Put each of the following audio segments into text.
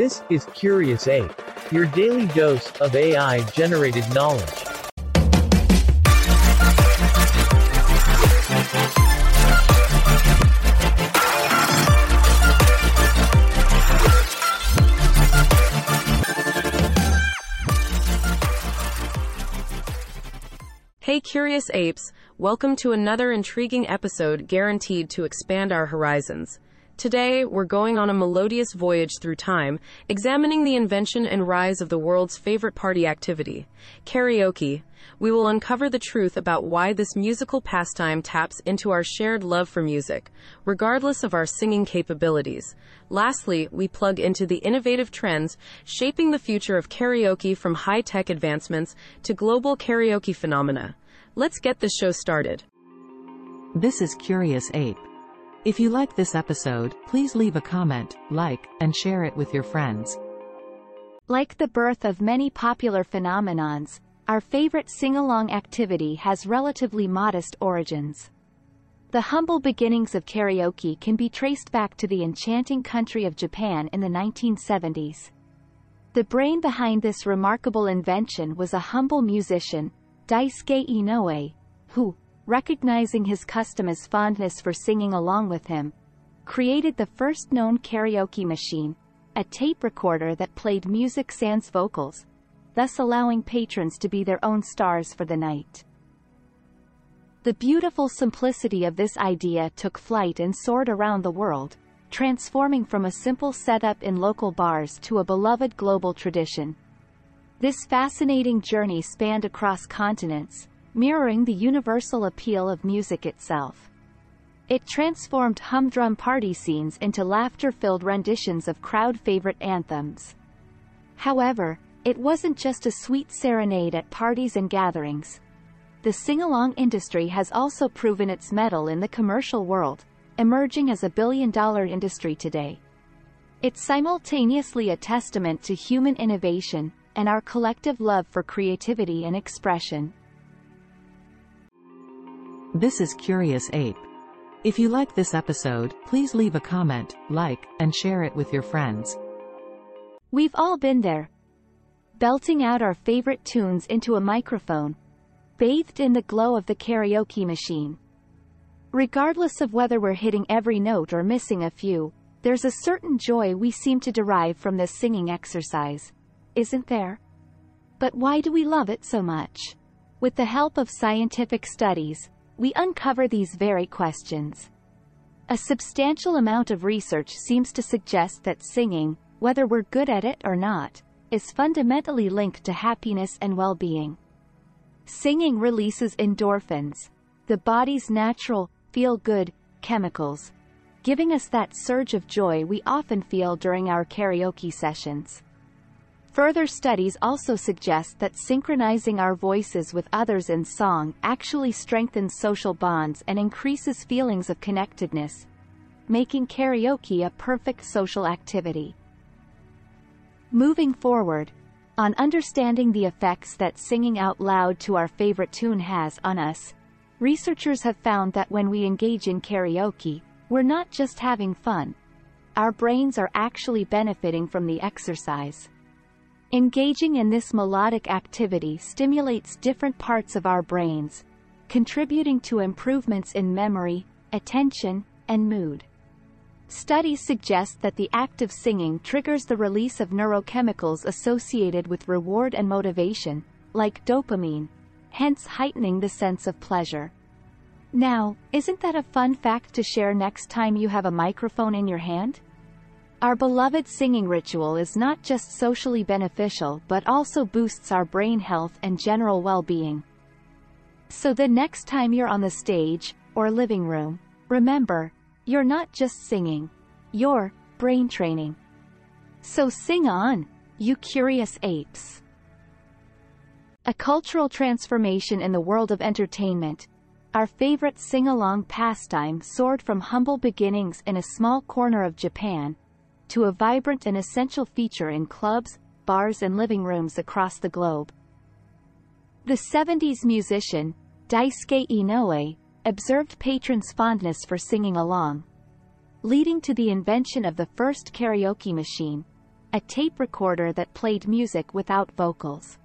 This is Curious Ape, your daily dose of AI generated knowledge. Hey curious apes, welcome to another intriguing episode guaranteed to expand our horizons. Today, we're going on a melodious voyage through time, examining the invention and rise of the world's favorite party activity, karaoke. We will uncover the truth about why this musical pastime taps into our shared love for music, regardless of our singing capabilities. Lastly, we plug into the innovative trends shaping the future of karaoke from high-tech advancements to global karaoke phenomena. Let's get this show started. This is Curious Ape. If you like this episode, please leave a comment, like, and share it with your friends. Like the birth of many popular phenomenons, our favorite sing-along activity has relatively modest origins. The humble beginnings of karaoke can be traced back to the enchanting country of Japan in the 1970s. The brain behind this remarkable invention was a humble musician, Daisuke Inoue, who, recognizing his customer's fondness for singing along with him, created the first known karaoke machine, a tape recorder that played music sans vocals, thus allowing patrons to be their own stars for the night. The beautiful simplicity of this idea took flight and soared around the world, transforming from a simple setup in local bars to a beloved global tradition. This fascinating journey spanned across continents, mirroring the universal appeal of music itself. It transformed humdrum party scenes into laughter-filled renditions of crowd-favorite anthems. However, it wasn't just a sweet serenade at parties and gatherings. The sing-along industry has also proven its mettle in the commercial world, emerging as a billion-dollar industry today. It's simultaneously a testament to human innovation, and our collective love for creativity and expression. This is Curious Ape. If you like this episode, please leave a comment, like, and share it with your friends. We've all been there. Belting out our favorite tunes into a microphone, bathed in the glow of the karaoke machine. Regardless of whether we're hitting every note or missing a few, there's a certain joy we seem to derive from this singing exercise isn't there? But why do we love it so much? With the help of scientific studies, we uncover these very questions. A substantial amount of research seems to suggest that singing, whether we're good at it or not, is fundamentally linked to happiness and well-being. Singing releases endorphins, the body's natural, feel-good, chemicals, giving us that surge of joy we often feel during our karaoke sessions. Further studies also suggest that synchronizing our voices with others in song actually strengthens social bonds and increases feelings of connectedness, making karaoke a perfect social activity. Moving forward, on understanding the effects that singing out loud to our favorite tune has on us, researchers have found that when we engage in karaoke, we're not just having fun. Our brains are actually benefiting from the exercise. Engaging in this melodic activity stimulates different parts of our brains, contributing to improvements in memory, attention, and mood. Studies suggest that the act of singing triggers the release of neurochemicals associated with reward and motivation, like dopamine, hence heightening the sense of pleasure. Now, isn't that a fun fact to share next time you have a microphone in your hand? Our beloved singing ritual is not just socially beneficial but also boosts our brain health and general well-being. So the next time you're on the stage, or living room, remember, you're not just singing. You're brain training. So sing on, you curious apes. A cultural transformation in the world of entertainment. Our favorite sing-along pastime soared from humble beginnings in a small corner of Japan, to a vibrant and essential feature in clubs, bars and living rooms across the globe. The 70s musician, Daisuke Inoue, observed patrons' fondness for singing along, leading to the invention of the first karaoke machine, a tape recorder that played music without vocals.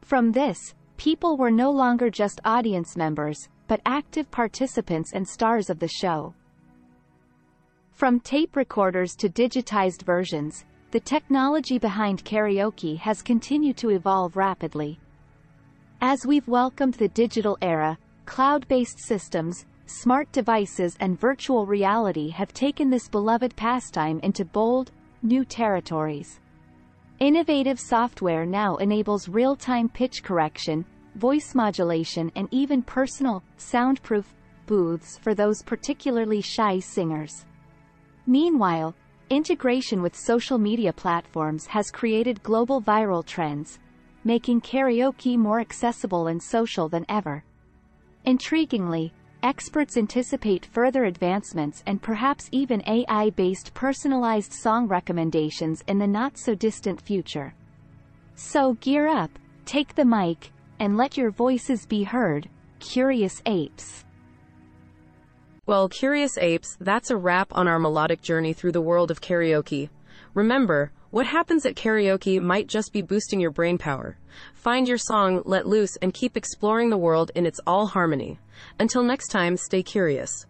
From this, people were no longer just audience members, but active participants and stars of the show. From tape recorders to digitized versions, the technology behind karaoke has continued to evolve rapidly. As we've welcomed the digital era, cloud-based systems, smart devices and virtual reality have taken this beloved pastime into bold, new territories. Innovative software now enables real-time pitch correction, voice modulation and even personal, soundproof booths for those particularly shy singers. Meanwhile, integration with social media platforms has created global viral trends, making karaoke more accessible and social than ever. Intriguingly, experts anticipate further advancements and perhaps even AI-based personalized song recommendations in the not-so-distant future. So gear up, take the mic, and let your voices be heard, curious apes. Well, curious apes, that's a wrap on our melodic journey through the world of karaoke. Remember, what happens at karaoke might just be boosting your brain power. Find your song, let loose, and keep exploring the world in its all harmony. Until next time, stay curious.